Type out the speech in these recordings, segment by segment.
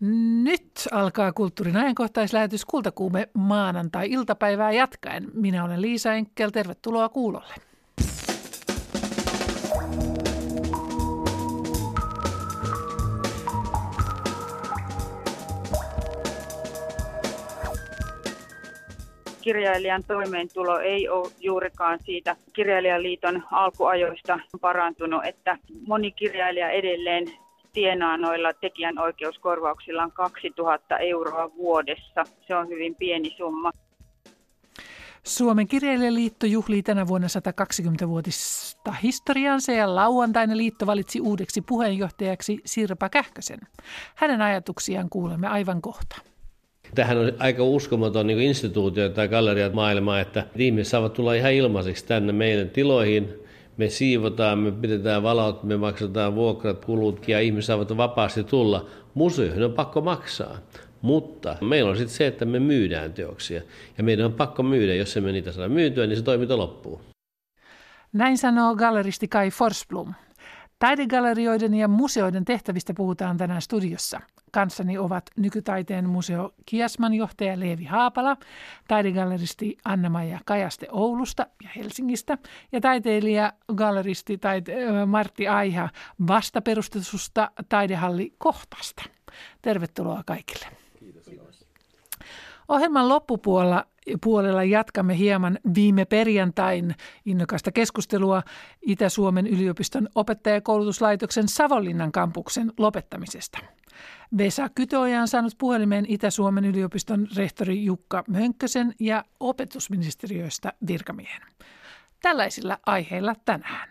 Nyt alkaa kulttuurin ajankohtaislähetys Kultakuume maanantai-iltapäivää jatkaen. Minä olen Liisa Enkel, tervetuloa kuulolle. kirjailijan toimeentulo ei ole juurikaan siitä kirjailijaliiton alkuajoista parantunut, että moni kirjailija edelleen tienaa noilla tekijänoikeuskorvauksillaan 2000 euroa vuodessa. Se on hyvin pieni summa. Suomen kirjailijaliitto juhlii tänä vuonna 120-vuotista historiansa ja lauantaina liitto valitsi uudeksi puheenjohtajaksi Sirpa Kähkösen. Hänen ajatuksiaan kuulemme aivan kohta. Tähän on aika uskomaton niin instituutio tai galleriat maailma, että ihmiset saavat tulla ihan ilmaiseksi tänne meidän tiloihin. Me siivotaan, me pidetään valot, me maksetaan vuokrat, kulut ja ihmiset saavat vapaasti tulla. Museoihin on pakko maksaa. Mutta meillä on sitten se, että me myydään teoksia. Ja meidän on pakko myydä, jos emme niitä saa myytyä, niin se toiminta loppuu. Näin sanoo galleristi Kai Forsblom. Taidegallerioiden ja museoiden tehtävistä puhutaan tänään studiossa. Kanssani ovat nykytaiteen museo Kiasman johtaja Leevi Haapala, taidegalleristi Anna-Maija Kajaste Oulusta ja Helsingistä ja taiteilija galleristi taite- Martti Aiha vastaperustetusta taidehalli Kohtasta. Tervetuloa kaikille. Kiitos. Ohjelman loppupuolella puolella jatkamme hieman viime perjantain innokasta keskustelua Itä-Suomen yliopiston opettajakoulutuslaitoksen Savonlinnan kampuksen lopettamisesta. Vesa Kytöoja on saanut puhelimeen Itä-Suomen yliopiston rehtori Jukka Mönkkösen ja opetusministeriöstä virkamiehen. Tällaisilla aiheilla tänään.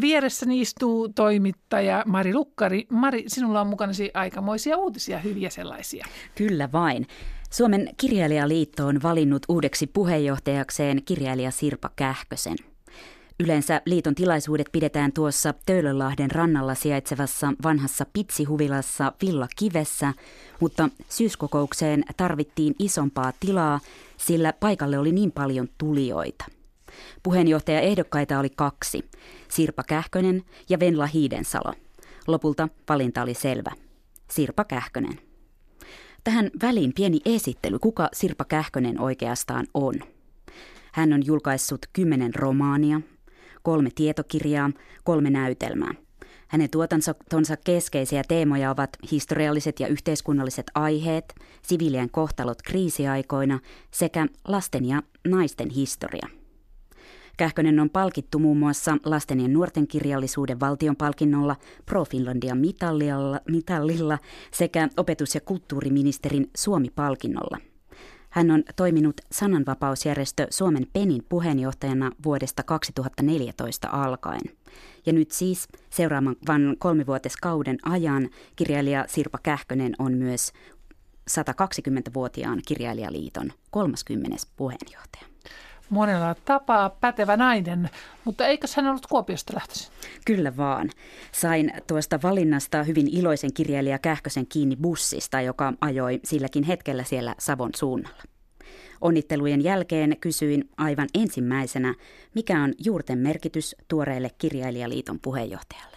Vieressäni istuu toimittaja Mari Lukkari. Mari, sinulla on mukanasi aikamoisia uutisia, hyviä sellaisia. Kyllä vain. Suomen kirjailijaliitto on valinnut uudeksi puheenjohtajakseen kirjailija Sirpa Kähkösen. Yleensä liiton tilaisuudet pidetään tuossa Töölönlahden rannalla sijaitsevassa vanhassa pitsihuvilassa Villa Kivessä, mutta syyskokoukseen tarvittiin isompaa tilaa, sillä paikalle oli niin paljon tulijoita. Puheenjohtaja ehdokkaita oli kaksi, Sirpa Kähkönen ja Venla Hiidensalo. Lopulta valinta oli selvä. Sirpa Kähkönen. Tähän väliin pieni esittely, kuka Sirpa Kähkönen oikeastaan on. Hän on julkaissut kymmenen romaania, kolme tietokirjaa, kolme näytelmää. Hänen tuotantonsa keskeisiä teemoja ovat historialliset ja yhteiskunnalliset aiheet, siviilien kohtalot kriisiaikoina sekä lasten ja naisten historia. Kähkönen on palkittu muun muassa lasten ja nuorten kirjallisuuden valtionpalkinnolla, Pro Finlandia mitallilla sekä opetus- ja kulttuuriministerin Suomi-palkinnolla. Hän on toiminut sananvapausjärjestö Suomen Penin puheenjohtajana vuodesta 2014 alkaen. Ja nyt siis seuraavan kolmivuotiskauden ajan kirjailija Sirpa Kähkönen on myös 120-vuotiaan kirjailijaliiton 30. puheenjohtaja monella tapaa pätevä nainen, mutta eikös hän ollut Kuopiosta lähtöisin? Kyllä vaan. Sain tuosta valinnasta hyvin iloisen kirjailija Kähkösen kiinni bussista, joka ajoi silläkin hetkellä siellä Savon suunnalla. Onnittelujen jälkeen kysyin aivan ensimmäisenä, mikä on juurten merkitys tuoreelle kirjailijaliiton puheenjohtajalle.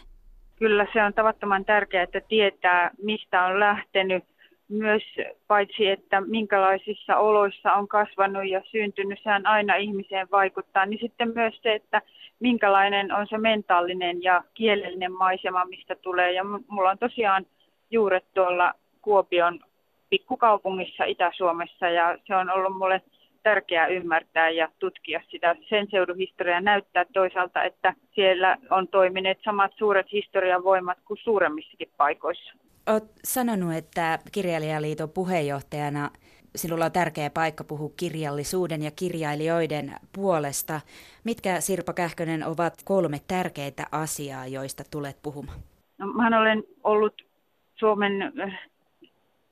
Kyllä se on tavattoman tärkeää, että tietää, mistä on lähtenyt – myös paitsi, että minkälaisissa oloissa on kasvanut ja syntynyt, sehän aina ihmiseen vaikuttaa, niin sitten myös se, että minkälainen on se mentaalinen ja kielellinen maisema, mistä tulee. Ja mulla on tosiaan juuret tuolla Kuopion pikkukaupungissa Itä-Suomessa ja se on ollut mulle tärkeää ymmärtää ja tutkia sitä sen seudun historiaa näyttää toisaalta, että siellä on toimineet samat suuret historian voimat kuin suuremmissakin paikoissa. Olet sanonut, että kirjailijaliiton puheenjohtajana sinulla on tärkeä paikka puhua kirjallisuuden ja kirjailijoiden puolesta. Mitkä Sirpa Kähkönen ovat kolme tärkeitä asiaa, joista tulet puhumaan? No, mä olen ollut Suomen äh,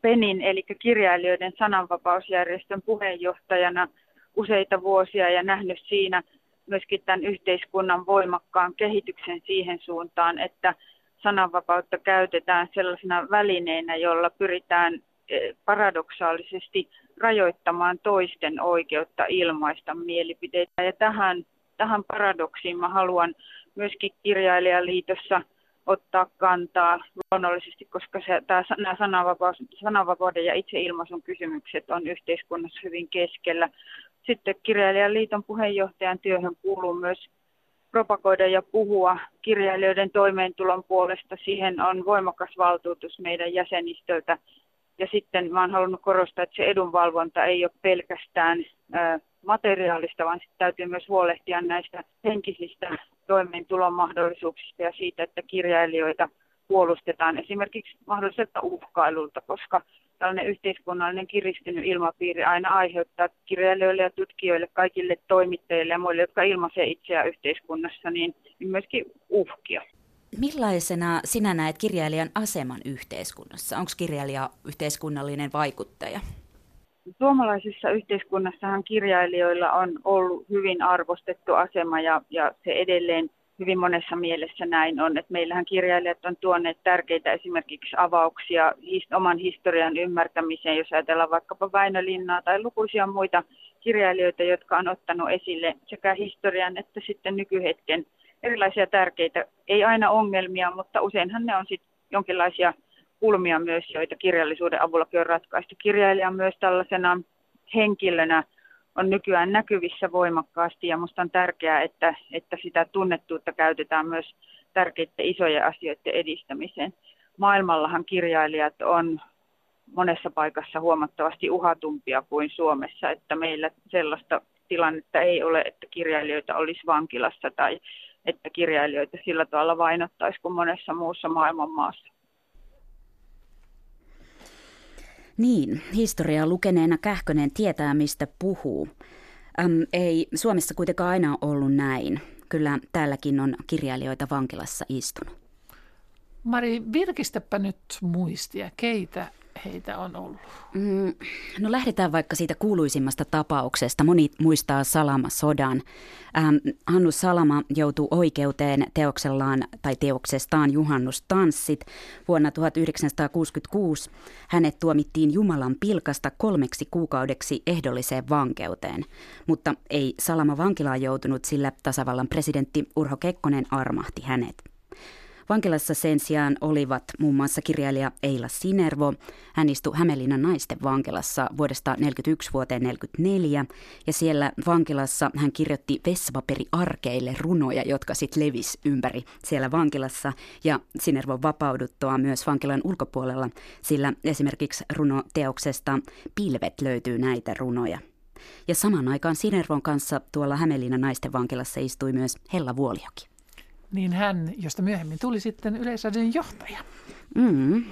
PENin, eli kirjailijoiden sananvapausjärjestön puheenjohtajana useita vuosia ja nähnyt siinä myöskin tämän yhteiskunnan voimakkaan kehityksen siihen suuntaan, että sananvapautta käytetään sellaisena välineenä, jolla pyritään eh, paradoksaalisesti rajoittamaan toisten oikeutta ilmaista mielipiteitä. Ja tähän, tähän paradoksiin mä haluan myöskin kirjailijaliitossa ottaa kantaa luonnollisesti, koska se, tämä, nämä sananvapaus, sananvapauden ja itseilmaisun kysymykset on yhteiskunnassa hyvin keskellä. Sitten Kirjailijan liiton puheenjohtajan työhön kuuluu myös propagoida ja puhua kirjailijoiden toimeentulon puolesta. Siihen on voimakas valtuutus meidän jäsenistöltä. Ja sitten mä olen halunnut korostaa, että se edunvalvonta ei ole pelkästään materiaalista, vaan sitten täytyy myös huolehtia näistä henkisistä toimeentulon mahdollisuuksista ja siitä, että kirjailijoita puolustetaan esimerkiksi mahdolliselta uhkailulta, koska tällainen yhteiskunnallinen kiristynyt ilmapiiri aina aiheuttaa kirjailijoille ja tutkijoille, kaikille toimittajille ja muille, jotka ilmaisee itseään yhteiskunnassa, niin, myöskin uhkia. Millaisena sinä näet kirjailijan aseman yhteiskunnassa? Onko kirjailija yhteiskunnallinen vaikuttaja? Suomalaisessa yhteiskunnassahan kirjailijoilla on ollut hyvin arvostettu asema ja, ja se edelleen hyvin monessa mielessä näin on. Että meillähän kirjailijat on tuoneet tärkeitä esimerkiksi avauksia his, oman historian ymmärtämiseen, jos ajatellaan vaikkapa Väinö Linnaa tai lukuisia muita kirjailijoita, jotka on ottanut esille sekä historian että sitten nykyhetken erilaisia tärkeitä, ei aina ongelmia, mutta useinhan ne on sitten jonkinlaisia kulmia myös, joita kirjallisuuden avullakin on ratkaistu. Kirjailija myös tällaisena henkilönä on nykyään näkyvissä voimakkaasti ja minusta on tärkeää, että, että sitä tunnettuutta käytetään myös tärkeiden isojen asioiden edistämiseen. Maailmallahan kirjailijat on monessa paikassa huomattavasti uhatumpia kuin Suomessa, että meillä sellaista tilannetta ei ole, että kirjailijoita olisi vankilassa tai että kirjailijoita sillä tavalla vainottaisi kuin monessa muussa maailman maassa. Niin, historiaa lukeneena Kähkönen tietää, mistä puhuu. Äm, ei Suomessa kuitenkaan aina ollut näin. Kyllä täälläkin on kirjailijoita vankilassa istunut. Mari, virkistäpä nyt muistia, keitä heitä on ollut? Mm, no lähdetään vaikka siitä kuuluisimmasta tapauksesta. Moni muistaa Salama-sodan. Ähm, Hannu Salama joutui oikeuteen teoksellaan tai teoksestaan Juhannustanssit vuonna 1966. Hänet tuomittiin Jumalan pilkasta kolmeksi kuukaudeksi ehdolliseen vankeuteen. Mutta ei Salama vankilaan joutunut, sillä tasavallan presidentti Urho Kekkonen armahti hänet. Vankilassa sen sijaan olivat muun muassa kirjailija Eila Sinervo. Hän istui Hämeenlinnan naisten vankilassa vuodesta 1941 vuoteen 1944 ja siellä vankilassa hän kirjoitti vessapaperiarkeille runoja, jotka sitten levis ympäri siellä vankilassa ja Sinervon vapauduttua myös vankilan ulkopuolella, sillä esimerkiksi runoteoksesta Pilvet löytyy näitä runoja. Ja samaan aikaan Sinervon kanssa tuolla Hämeenlinnan naisten vankilassa istui myös Hella Vuolioki niin hän, josta myöhemmin tuli sitten Yleisradion johtaja. Mm.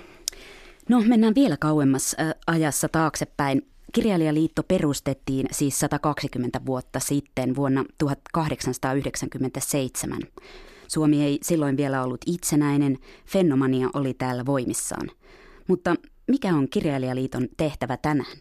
No mennään vielä kauemmas äh, ajassa taaksepäin. Kirjailijaliitto perustettiin siis 120 vuotta sitten vuonna 1897. Suomi ei silloin vielä ollut itsenäinen, fenomania oli täällä voimissaan. Mutta mikä on Kirjailijaliiton tehtävä tänään?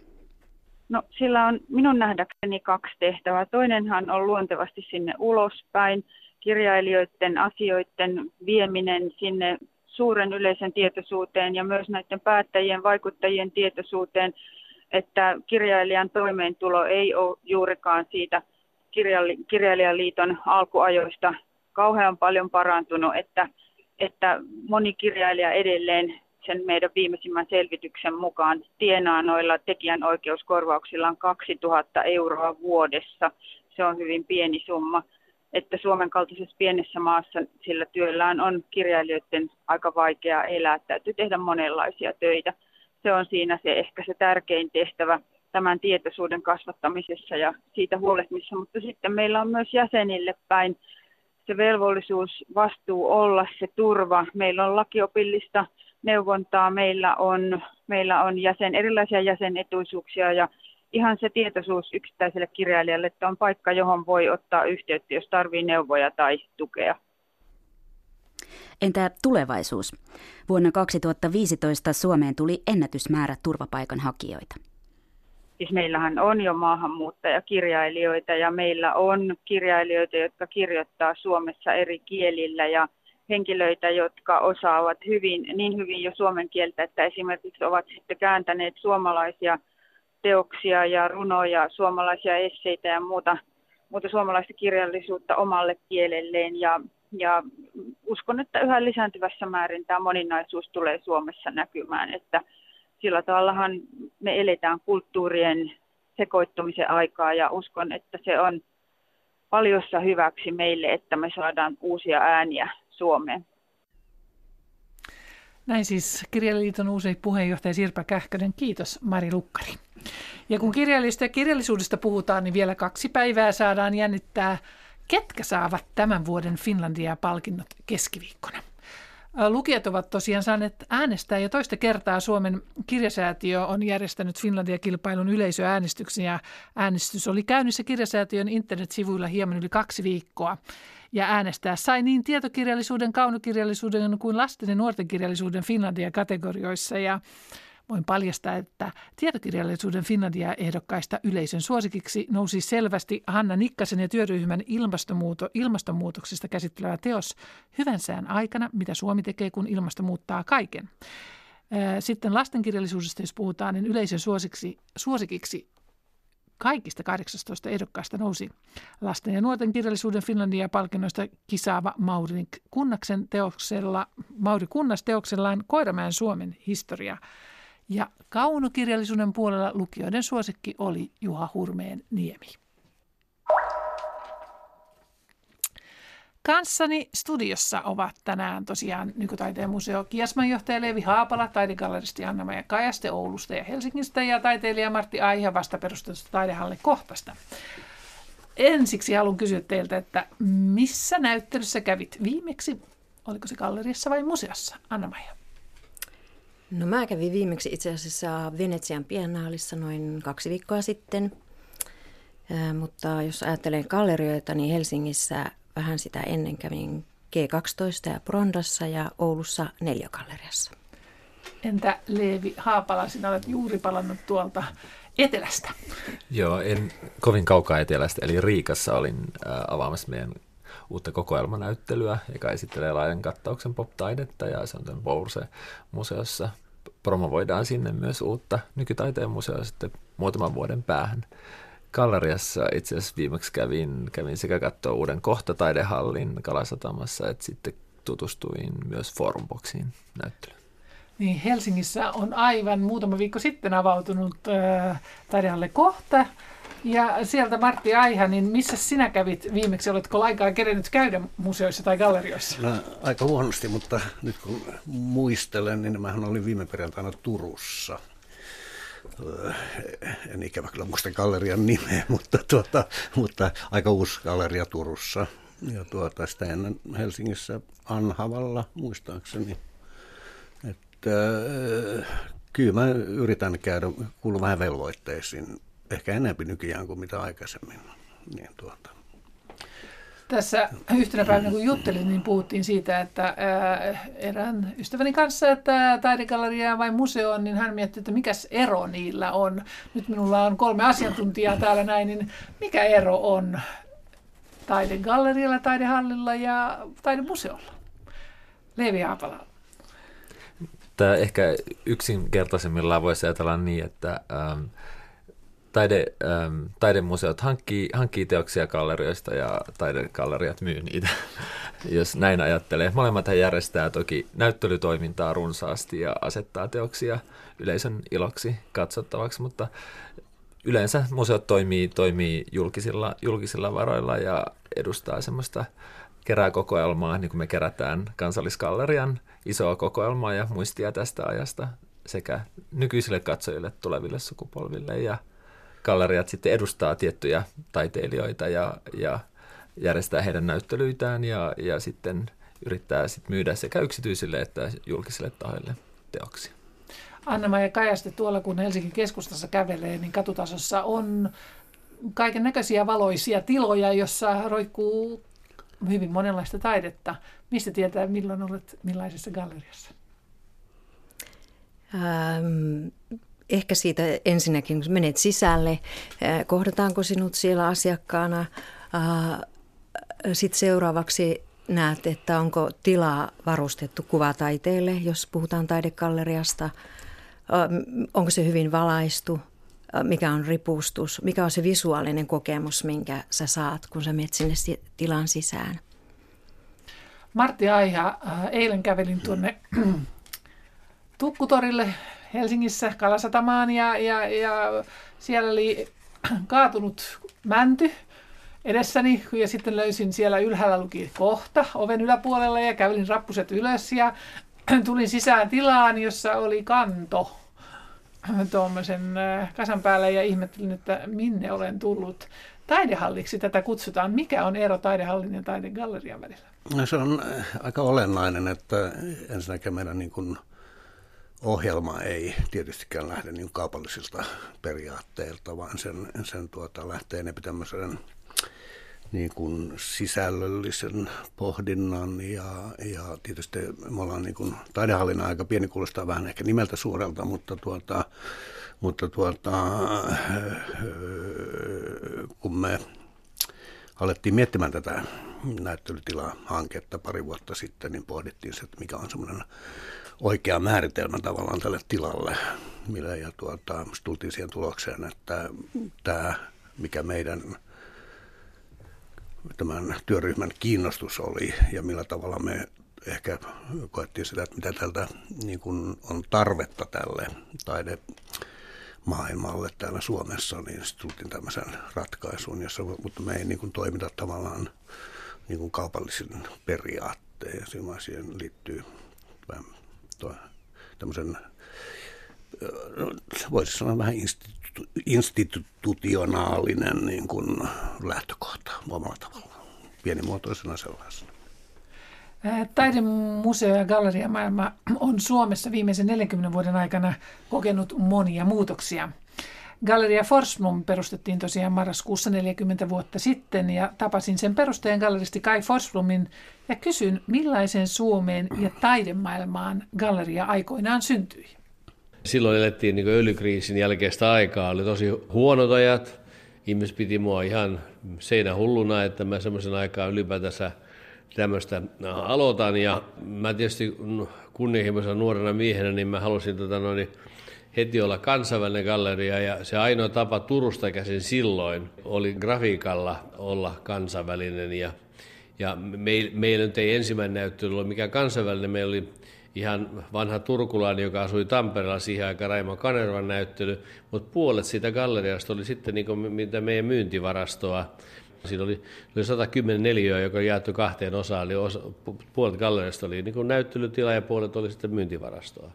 No sillä on minun nähdäkseni kaksi tehtävää. Toinenhan on luontevasti sinne ulospäin, kirjailijoiden asioiden vieminen sinne suuren yleisen tietoisuuteen ja myös näiden päättäjien, vaikuttajien tietoisuuteen, että kirjailijan toimeentulo ei ole juurikaan siitä kirjailijaliiton alkuajoista kauhean paljon parantunut, että, että moni kirjailija edelleen sen meidän viimeisimmän selvityksen mukaan tienaa noilla tekijänoikeuskorvauksillaan 2000 euroa vuodessa. Se on hyvin pieni summa että Suomen kaltaisessa pienessä maassa sillä työllään on kirjailijoiden aika vaikea elää. Täytyy tehdä monenlaisia töitä. Se on siinä se ehkä se tärkein tehtävä tämän tietoisuuden kasvattamisessa ja siitä huolehtimisessa, mutta sitten meillä on myös jäsenille päin se velvollisuus, vastuu olla se turva. Meillä on lakiopillista neuvontaa, meillä on, meillä on jäsen, erilaisia jäsenetuisuuksia ja ihan se tietoisuus yksittäiselle kirjailijalle, että on paikka, johon voi ottaa yhteyttä, jos tarvii neuvoja tai tukea. Entä tulevaisuus? Vuonna 2015 Suomeen tuli ennätysmäärä turvapaikanhakijoita. Siis meillähän on jo maahanmuuttajakirjailijoita ja meillä on kirjailijoita, jotka kirjoittaa Suomessa eri kielillä ja henkilöitä, jotka osaavat hyvin, niin hyvin jo suomen kieltä, että esimerkiksi ovat sitten kääntäneet suomalaisia – teoksia ja runoja, suomalaisia esseitä ja muuta, muuta suomalaista kirjallisuutta omalle kielelleen. Ja ja uskon, että yhä lisääntyvässä määrin tämä moninaisuus tulee Suomessa näkymään, että sillä tavallahan me eletään kulttuurien sekoittumisen aikaa ja uskon, että se on paljossa hyväksi meille, että me saadaan uusia ääniä Suomeen. Näin siis Kirjaliiton uusi puheenjohtaja Sirpa Kähkönen. Kiitos Mari Lukkari. Ja kun kirjallisesta ja kirjallisuudesta puhutaan, niin vielä kaksi päivää saadaan jännittää, ketkä saavat tämän vuoden Finlandia-palkinnot keskiviikkona. Lukijat ovat tosiaan saaneet äänestää ja toista kertaa Suomen kirjasäätiö on järjestänyt Finlandia-kilpailun yleisöäänestyksen ja äänestys oli käynnissä kirjasäätiön internetsivuilla hieman yli kaksi viikkoa. Ja äänestää sai niin tietokirjallisuuden, kaunokirjallisuuden kuin lasten ja nuorten kirjallisuuden Finlandia-kategorioissa ja Voin paljastaa, että tietokirjallisuuden Finlandia-ehdokkaista yleisön suosikiksi nousi selvästi Hanna Nikkasen ja työryhmän ilmastonmuuto, ilmastonmuutoksesta käsittelevä teos Hyvän sään aikana, mitä Suomi tekee, kun ilmasto muuttaa kaiken. Sitten lastenkirjallisuudesta, jos puhutaan, niin yleisön suosiksi, suosikiksi kaikista 18 ehdokkaasta nousi lasten ja nuorten kirjallisuuden Finlandia-palkinnoista kisaava Mauri Kunnaksen teoksella, Mauri Kunnas teoksellaan Koiramäen Suomen historia. Ja kaunokirjallisuuden puolella lukijoiden suosikki oli Juha Hurmeen Niemi. Kanssani studiossa ovat tänään tosiaan Nykytaiteen museo Kiasmanjohtaja Leevi Haapala, taidegalleristi Anna-Maja Kajaste Oulusta ja Helsingistä ja taiteilija Martti Aiha vasta perustetusta taidehalle Kohtasta. Ensiksi haluan kysyä teiltä, että missä näyttelyssä kävit viimeksi? Oliko se galleriassa vai museossa, Anna-Maja? No mä kävin viimeksi itse asiassa Venetsian biennaalissa noin kaksi viikkoa sitten. Ää, mutta jos ajattelen gallerioita, niin Helsingissä vähän sitä ennen kävin G12 ja Prondassa ja Oulussa Neljägalleriassa. Entä Leevi Haapala, sinä olet juuri palannut tuolta etelästä. Joo, en kovin kaukaa etelästä, eli Riikassa olin avaamassa meidän uutta kokoelmanäyttelyä, joka esittelee laajan kattauksen pop-taidetta ja se on tämän Bourse-museossa. Promovoidaan sinne myös uutta nykytaiteen museoa sitten muutaman vuoden päähän. Galleriassa itse asiassa viimeksi kävin, kävin sekä katsoa uuden kohtataidehallin Kalasatamassa, että sitten tutustuin myös Formboxiin näyttelyyn. Niin, Helsingissä on aivan muutama viikko sitten avautunut äh, taidehalle kohta, ja sieltä Martti Aiha, niin missä sinä kävit viimeksi? Oletko aikaa kerennyt käydä museoissa tai gallerioissa? No, aika huonosti, mutta nyt kun muistelen, niin mähän olin viime perjantaina Turussa. En ikävä kyllä muista gallerian nimeä, mutta, tuota, mutta aika uusi galleria Turussa. Ja tuota, sitä ennen Helsingissä Anhavalla, muistaakseni. Että, kyllä mä yritän käydä, kuulun vähän velvoitteisiin ehkä enemmän nykyään kuin mitä aikaisemmin. Niin tuota. Tässä yhtenä päivänä, kun juttelin, niin puhuttiin siitä, että erään ystäväni kanssa, että taidegalleria vai museo niin hän mietti, että mikä ero niillä on. Nyt minulla on kolme asiantuntijaa täällä näin, niin mikä ero on taidegallerialla, taidehallilla ja taidemuseolla? Leevi Aapala. Tämä ehkä yksinkertaisemmillaan voisi ajatella niin, että ähm, taide, ähm, taidemuseot hankkii, hankkii teoksia gallerioista ja taidegalleriat myy niitä, jos näin ajattelee. Molemmat järjestää toki näyttelytoimintaa runsaasti ja asettaa teoksia yleisön iloksi katsottavaksi, mutta yleensä museot toimii, toimii julkisilla, julkisilla varoilla ja edustaa semmoista kerää kokoelmaa, niin kuin me kerätään kansallisgallerian isoa kokoelmaa ja muistia tästä ajasta sekä nykyisille katsojille, tuleville sukupolville ja galleriat sitten edustaa tiettyjä taiteilijoita ja, ja järjestää heidän näyttelyitään ja, ja sitten yrittää sitten myydä sekä yksityisille että julkisille tahoille teoksia. Anna-Maija Kajaste, tuolla kun Helsingin keskustassa kävelee, niin katutasossa on kaiken näköisiä valoisia tiloja, jossa roikkuu hyvin monenlaista taidetta. Mistä tietää, milloin olet millaisessa galleriassa? Ähm, ehkä siitä ensinnäkin, kun menet sisälle, kohdataanko sinut siellä asiakkaana. Sitten seuraavaksi näet, että onko tilaa varustettu kuvataiteelle, jos puhutaan taidekalleriasta. Onko se hyvin valaistu, mikä on ripustus, mikä on se visuaalinen kokemus, minkä sä saat, kun sä menet sinne tilan sisään. Martti Aiha, eilen kävelin tuonne Tukkutorille Helsingissä Kalasatamaan ja, ja, ja siellä oli kaatunut mänty edessäni ja sitten löysin siellä ylhäällä luki kohta oven yläpuolella ja kävelin rappuset ylös ja tulin sisään tilaan, jossa oli kanto tuommoisen äh, kasan päällä ja ihmettelin, että minne olen tullut. Taidehalliksi tätä kutsutaan. Mikä on ero taidehallin ja taidegallerian välillä? No, se on äh, aika olennainen, että ensinnäkin meidän niin kuin ohjelma ei tietystikään lähde niin kaupallisilta periaatteilta, vaan sen, sen tuota, lähtee ne tämmöisen niin kuin sisällöllisen pohdinnan ja, ja tietysti me ollaan niin kuin, taidehallinnan aika pieni, kuulostaa vähän ehkä nimeltä suurelta, mutta, tuota, mutta tuota, kun me alettiin miettimään tätä näyttelytila-hanketta pari vuotta sitten, niin pohdittiin se, että mikä on semmoinen oikea määritelmä tavallaan tälle tilalle. Millä, ja tuota, tultiin siihen tulokseen, että tämä, mikä meidän tämän työryhmän kiinnostus oli ja millä tavalla me ehkä koettiin sitä, että mitä tältä niin kuin on tarvetta tälle taide maailmalle täällä Suomessa, niin sitten tultiin tämmöisen ratkaisuun, jossa, mutta me ei niin kuin toimita tavallaan niin kuin kaupallisin periaatteen. Ja siihen liittyy tämmöisen, voisi sanoa vähän institu- institutionaalinen niin kuin lähtökohta omalla tavalla, pienimuotoisena sellaisena. Taidemuseo- ja galleriamaailma on Suomessa viimeisen 40 vuoden aikana kokenut monia muutoksia. Galleria Forsblom perustettiin tosiaan marraskuussa 40 vuotta sitten ja tapasin sen perustajan galleristi Kai Forsblomin ja kysyn, millaisen Suomeen ja taidemaailmaan galleria aikoinaan syntyi. Silloin elettiin niin öljykriisin jälkeistä aikaa, oli tosi huonot ajat. Ihmiset piti mua ihan hulluna, että mä semmoisen aikaa ylipäätänsä tämmöistä aloitan. Ja mä tietysti kunnianhimoisena nuorena miehenä, niin mä halusin tota noin, heti olla kansainvälinen galleria ja se ainoa tapa Turusta käsin silloin oli grafiikalla olla kansainvälinen ja, ja me, meillä nyt ei ensimmäinen näyttely ole mikään kansainvälinen, meillä oli ihan vanha turkulainen, joka asui Tampereella. Siihen aikaan Raimo Kanervan näyttely, mutta puolet siitä galleriasta oli sitten niin kuin, mitä meidän myyntivarastoa. Siinä oli, oli 110 neliöä, joka jaettu kahteen osaan, eli osa, puolet galleriasta oli niin kuin näyttelytila ja puolet oli sitten myyntivarastoa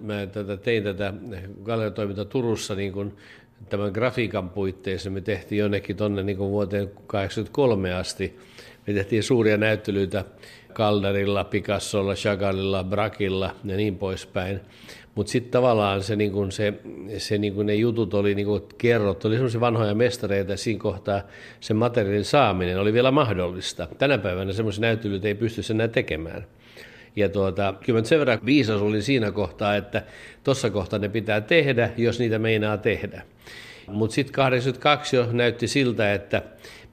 mä tätä, tein tätä galeriatoimintaa Turussa niin kuin tämän grafiikan puitteissa. Me tehtiin jonnekin tuonne niin vuoteen 1983 asti. Me tehtiin suuria näyttelyitä Calderilla, Picassolla, Chagallilla, Brakilla ja niin poispäin. Mutta sitten tavallaan se, niin kun se, se niin kun ne jutut oli niin kun kerrottu, oli sellaisia vanhoja mestareita, siinä kohtaa sen materiaalin saaminen oli vielä mahdollista. Tänä päivänä semmoisia näyttelyitä ei pysty enää tekemään. Ja tuota, kyllä sen verran viisas oli siinä kohtaa, että tuossa kohtaa ne pitää tehdä, jos niitä meinaa tehdä. Mutta sitten 82 jo näytti siltä, että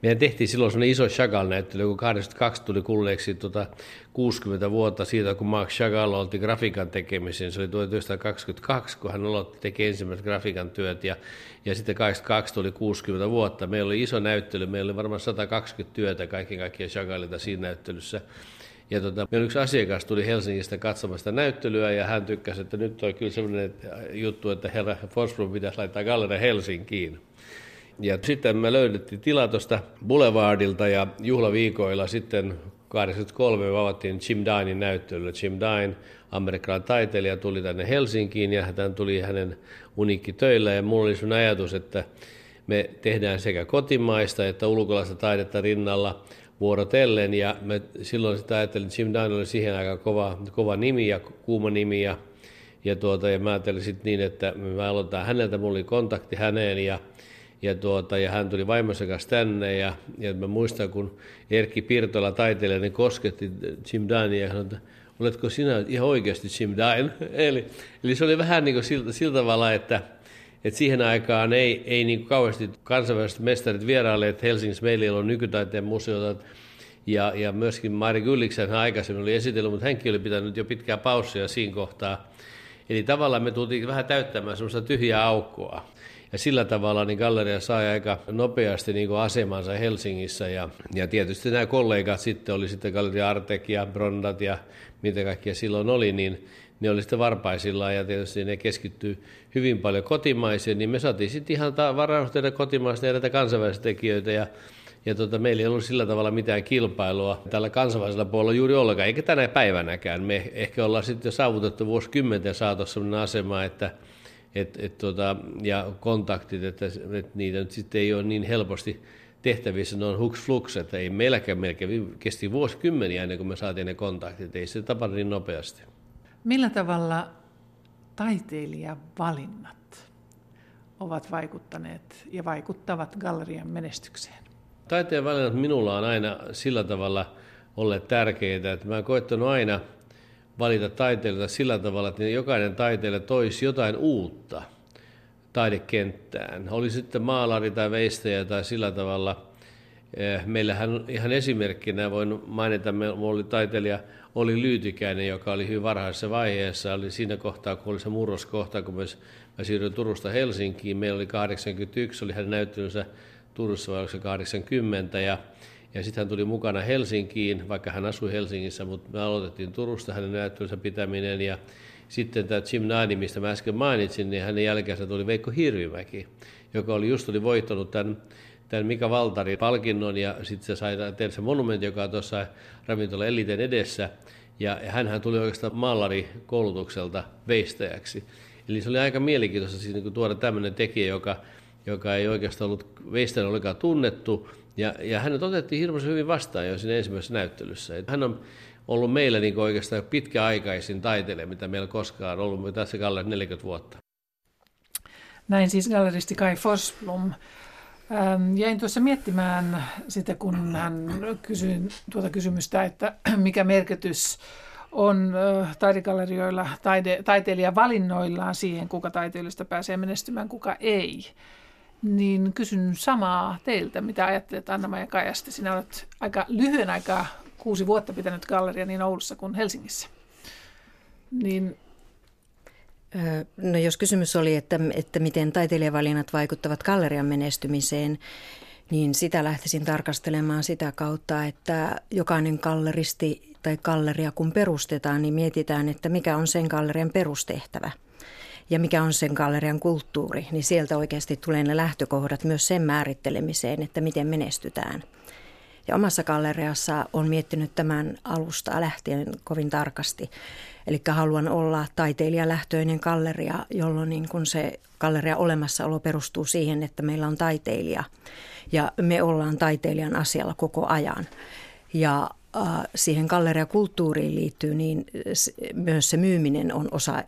meidän tehtiin silloin sellainen iso Chagall-näyttely, kun 82 tuli kulleeksi tuota 60 vuotta siitä, kun Mark Chagall olti grafiikan tekemisen. Se oli 1922, kun hän aloitti tekemään ensimmäiset grafiikan työt ja, ja sitten 82 tuli 60 vuotta. Meillä oli iso näyttely, meillä oli varmaan 120 työtä kaiken kaikkiaan Chagallilta siinä näyttelyssä. Ja tota, meillä yksi asiakas tuli Helsingistä katsomasta näyttelyä ja hän tykkäsi, että nyt on kyllä sellainen juttu, että herra Forsblom pitäisi laittaa galleria Helsinkiin. Ja sitten me löydettiin tila tuosta Boulevardilta ja juhlaviikoilla sitten 83 me avattiin Jim Dinin näyttelyllä. Jim Dine, amerikkalainen taiteilija, tuli tänne Helsinkiin ja hän tuli hänen uniikki töillä ja mulla oli sun ajatus, että me tehdään sekä kotimaista että ulkolaista taidetta rinnalla – vuorotellen. Ja me silloin sitä ajattelin, että Jim Dine oli siihen aika kova, kova nimi ja kuuma nimi. Ja, ja, tuota, ja mä ajattelin sitten niin, että me aloitetaan häneltä, mulla oli kontakti häneen ja, ja, tuota, ja hän tuli vaimonsa kanssa tänne. Ja, ja mä muistan, kun Erkki Pirtola taiteilija niin kosketti Jim Dine ja sanoi, oletko sinä ihan oikeasti Jim Dine? eli, eli se oli vähän niin kuin sillä, sillä tavalla, että, et siihen aikaan ei, ei niin kauheasti kansainväliset mestarit vierailleet Helsingissä. Meillä on nykytaiteen museota ja, ja myöskin Mari Gylliksen hän aikaisemmin oli esitellyt, mutta hänkin oli pitänyt jo pitkää paussia siinä kohtaa. Eli tavallaan me tultiin vähän täyttämään semmoista tyhjää aukkoa. ja sillä tavalla niin galleria sai aika nopeasti niin kuin asemansa Helsingissä ja, ja tietysti nämä kollegat sitten oli sitten Galleria Artek ja Brondat ja mitä kaikkia silloin oli, niin ne oli sitten varpaisillaan ja tietysti ne keskittyy hyvin paljon kotimaisiin, niin me saatiin sitten ihan varausteita kotimaista ja näitä kansainvälisiä tekijöitä ja ja tota, meillä ei ollut sillä tavalla mitään kilpailua tällä kansainvälisellä puolella juuri ollenkaan, eikä tänä päivänäkään. Me ehkä ollaan sitten jo saavutettu vuosikymmenten saatossa sellainen asema, että et, et, tota, ja kontaktit, että, että niitä nyt sitten ei ole niin helposti tehtävissä, on hooks flux, että ei meilläkään melkein, kesti vuosikymmeniä ennen kuin me saatiin ne kontaktit, ei se tapahdu niin nopeasti. Millä tavalla taiteilijavalinnat ovat vaikuttaneet ja vaikuttavat gallerian menestykseen? Taiteen valinnat minulla on aina sillä tavalla olleet tärkeitä, että mä oon koettanut aina valita taiteilijoita sillä tavalla, että jokainen taiteilija toisi jotain uutta taidekenttään. Oli sitten maalari tai veistäjä tai sillä tavalla. Eh, meillähän ihan esimerkkinä voin mainita, meillä oli taiteilija oli Lyytikäinen, joka oli hyvin varhaisessa vaiheessa. Oli siinä kohtaa, kun oli se murroskohta, kun mä siirryin Turusta Helsinkiin. Meillä oli 81, oli hänen näyttelynsä Turussa vai 80 ja, ja sitten hän tuli mukana Helsinkiin, vaikka hän asui Helsingissä, mutta me aloitettiin Turusta hänen näyttelynsä pitäminen ja sitten tämä Jim Nani, mistä mä äsken mainitsin, niin hänen jälkeensä tuli Veikko Hirvimäki, joka oli just oli voittanut tämän, tämän Mika Valtarin palkinnon ja sitten se sai tehdä se monumentti, joka on tuossa ravintola Eliten edessä. Ja, hänhän tuli oikeastaan maallarikoulutukselta veistäjäksi. Eli se oli aika mielenkiintoista siis, niin tuoda tämmöinen tekijä, joka joka ei oikeastaan ollut veistä ollenkaan tunnettu. Ja, ja hänet otettiin hirveän hyvin vastaan jo siinä ensimmäisessä näyttelyssä. Et hän on ollut meillä niin oikeastaan pitkäaikaisin taiteilija, mitä meillä koskaan on ollut tässä galleri 40 vuotta. Näin siis galleristi Kai Forsblom. Jäin tuossa miettimään sitä, kun hän kysyi tuota kysymystä, että mikä merkitys on taidegallerioilla taide, taiteilijavalinnoillaan siihen, kuka taiteilijasta pääsee menestymään, kuka ei niin kysyn samaa teiltä, mitä ajattelet Anna-Maja Kajasta. Sinä olet aika lyhyen aikaa, kuusi vuotta pitänyt galleria niin Oulussa kuin Helsingissä. Niin No jos kysymys oli, että, että miten taiteilijavalinnat vaikuttavat gallerian menestymiseen, niin sitä lähtisin tarkastelemaan sitä kautta, että jokainen galleristi tai galleria kun perustetaan, niin mietitään, että mikä on sen gallerian perustehtävä – ja mikä on sen gallerian kulttuuri, niin sieltä oikeasti tulee ne lähtökohdat myös sen määrittelemiseen, että miten menestytään. Ja omassa galleriassa on miettinyt tämän alusta lähtien kovin tarkasti. Eli haluan olla taiteilijalähtöinen galleria, jolloin niin kun se galleria olemassaolo perustuu siihen, että meillä on taiteilija. Ja me ollaan taiteilijan asialla koko ajan. Ja siihen galleriakulttuuriin liittyy niin myös se myyminen on osa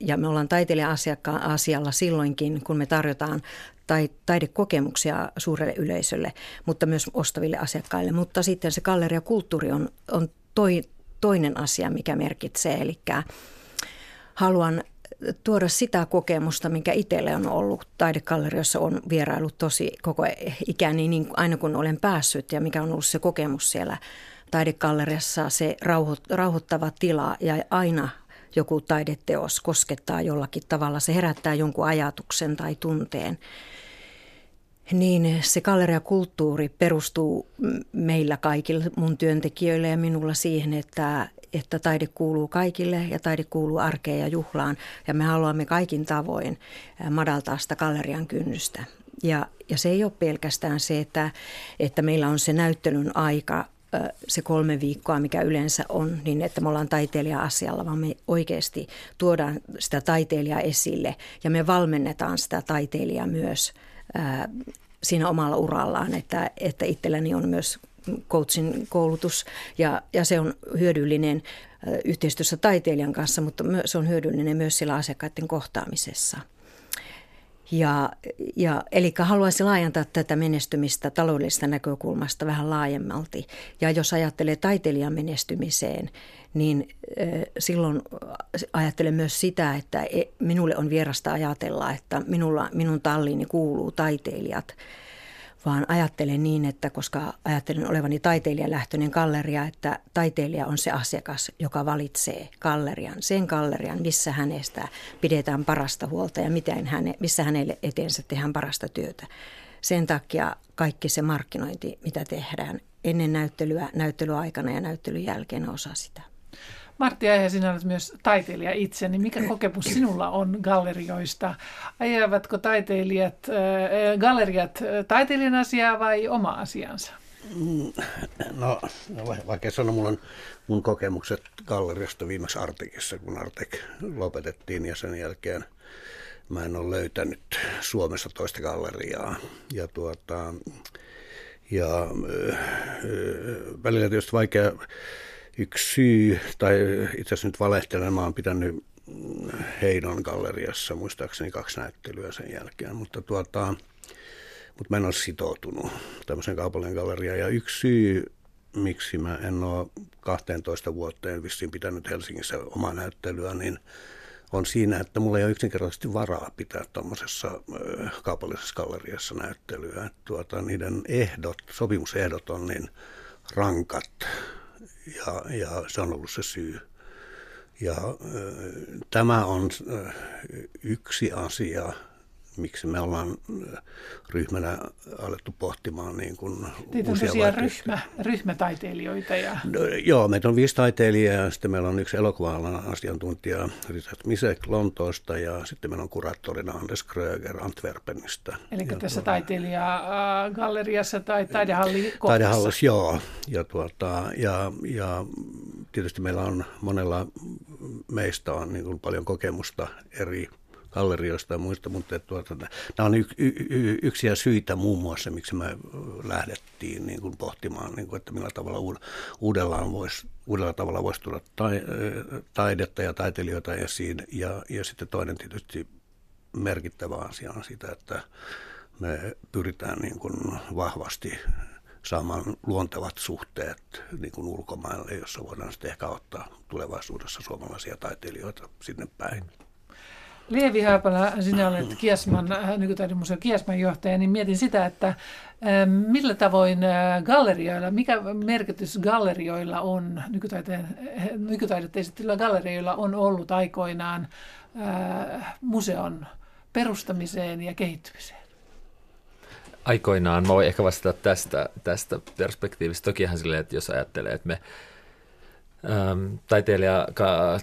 ja me ollaan taiteilija-asiakkaan asialla silloinkin, kun me tarjotaan tai taidekokemuksia suurelle yleisölle, mutta myös ostaville asiakkaille. Mutta sitten se galleriakulttuuri on, on toi, toinen asia, mikä merkitsee. Eli haluan tuoda sitä kokemusta, mikä itselle on ollut taidegalleriossa, on vierailut tosi koko ikäni, niin aina kun olen päässyt ja mikä on ollut se kokemus siellä taidegalleriassa, se rauhoittava tila ja aina joku taideteos koskettaa jollakin tavalla, se herättää jonkun ajatuksen tai tunteen, niin se galleriakulttuuri perustuu meillä kaikille mun työntekijöille ja minulla siihen, että, että taide kuuluu kaikille ja taide kuuluu arkeen ja juhlaan. Ja me haluamme kaikin tavoin madaltaa sitä gallerian kynnystä. Ja, ja se ei ole pelkästään se, että, että meillä on se näyttelyn aika se kolme viikkoa, mikä yleensä on, niin että me ollaan taiteilija-asialla, vaan me oikeasti tuodaan sitä taiteilijaa esille ja me valmennetaan sitä taiteilijaa myös siinä omalla urallaan, että, että itselläni on myös coachin koulutus ja, ja se on hyödyllinen yhteistyössä taiteilijan kanssa, mutta se on hyödyllinen myös sillä asiakkaiden kohtaamisessa. Ja, ja, eli haluaisin laajentaa tätä menestymistä taloudellisesta näkökulmasta vähän laajemmalti. Ja jos ajattelee taiteilijan menestymiseen, niin silloin ajattelen myös sitä, että e, minulle on vierasta ajatella, että minulla, minun talliini kuuluu taiteilijat, vaan ajattelen niin, että koska ajattelen olevani taiteilijalähtöinen galleria, että taiteilija on se asiakas, joka valitsee gallerian, sen gallerian, missä hänestä pidetään parasta huolta ja miten häne, missä hänelle eteensä tehdään parasta työtä. Sen takia kaikki se markkinointi, mitä tehdään ennen näyttelyä, näyttelyaikana ja näyttelyn jälkeen osa sitä. Martti Aihe, sinä olet myös taiteilija itse, niin mikä kokemus sinulla on gallerioista? Ajavatko taiteilijat, äh, galleriat taiteilijan asiaa vai oma asiansa? Mm, no, no vaikka sanoa, mulla on mun kokemukset galleriasta viimeksi Artekissa, kun Artek lopetettiin ja sen jälkeen mä en ole löytänyt Suomessa toista galleriaa. Ja tuota, ja äh, välillä tietysti vaikea yksi syy, tai itse asiassa nyt valehtelen, mä oon pitänyt Heinon galleriassa muistaakseni kaksi näyttelyä sen jälkeen, mutta tuota, mutta mä en ole sitoutunut tämmöiseen kaupallinen galleriaan. Ja yksi syy, miksi mä en ole 12 vuoteen vissiin pitänyt Helsingissä omaa näyttelyä, niin on siinä, että mulla ei ole yksinkertaisesti varaa pitää tuommoisessa kaupallisessa galleriassa näyttelyä. Tuota, niiden ehdot, sopimusehdot on niin rankat ja, ja se on ollut se syy. Ja tämä on yksi asia, miksi me ollaan äh, ryhmänä alettu pohtimaan niin kuin Teitä on tosiaan ryhmä, ryhmätaiteilijoita. Ja... No, joo, meitä on viisi taiteilijaa ja sitten meillä on yksi elokuva asiantuntija Richard Misek Lontoosta ja sitten meillä on kuraattorina Anders Kröger Antwerpenistä. Eli ja tässä tuota, taiteilijagalleriassa tai taidehalli Taidehallissa, joo. Ja, tuota, ja, ja tietysti meillä on monella meistä on niin kuin paljon kokemusta eri gallerioista ja muista, mutta tuota, nämä on y, y, y, yksiä syitä muun muassa, miksi me lähdettiin niin kuin pohtimaan, niin kuin, että millä tavalla uudellaan voisi, uudella tavalla voisi tulla tai, taidetta ja taiteilijoita esiin. Ja, ja sitten toinen tietysti merkittävä asia on sitä, että me pyritään niin kuin vahvasti saamaan luontevat suhteet niin kuin ulkomaille, jossa voidaan sitten ehkä ottaa tulevaisuudessa suomalaisia taiteilijoita sinne päin. Lievi Haapala, sinä olet Kiasman, äh, nykytaidemuseo Kiasman johtaja, niin mietin sitä, että ähm, millä tavoin äh, gallerioilla, mikä merkitys gallerioilla on, äh, nykytaidetta esittelyllä gallerioilla on ollut aikoinaan museon perustamiseen ja kehittymiseen? Aikoinaan, mä voin ehkä vastata tästä, tästä perspektiivistä. Tokihan silleen, että jos ajattelee, että me Ähm, taiteilija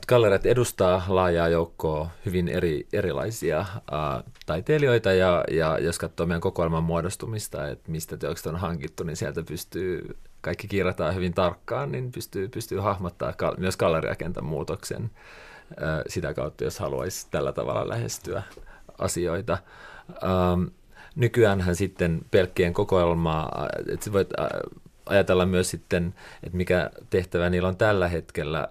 galleriat edustaa laajaa joukkoa hyvin eri, erilaisia äh, taiteilijoita ja, ja jos katsoo meidän kokoelman muodostumista, että mistä teokset on hankittu, niin sieltä pystyy, kaikki kirjataan hyvin tarkkaan, niin pystyy, pystyy hahmottaa kal- myös galleriakentän muutoksen äh, sitä kautta, jos haluaisi tällä tavalla lähestyä asioita. Ähm, nykyäänhän sitten pelkkien kokoelmaa, että voit äh, ajatella myös sitten, että mikä tehtävä niillä on tällä hetkellä.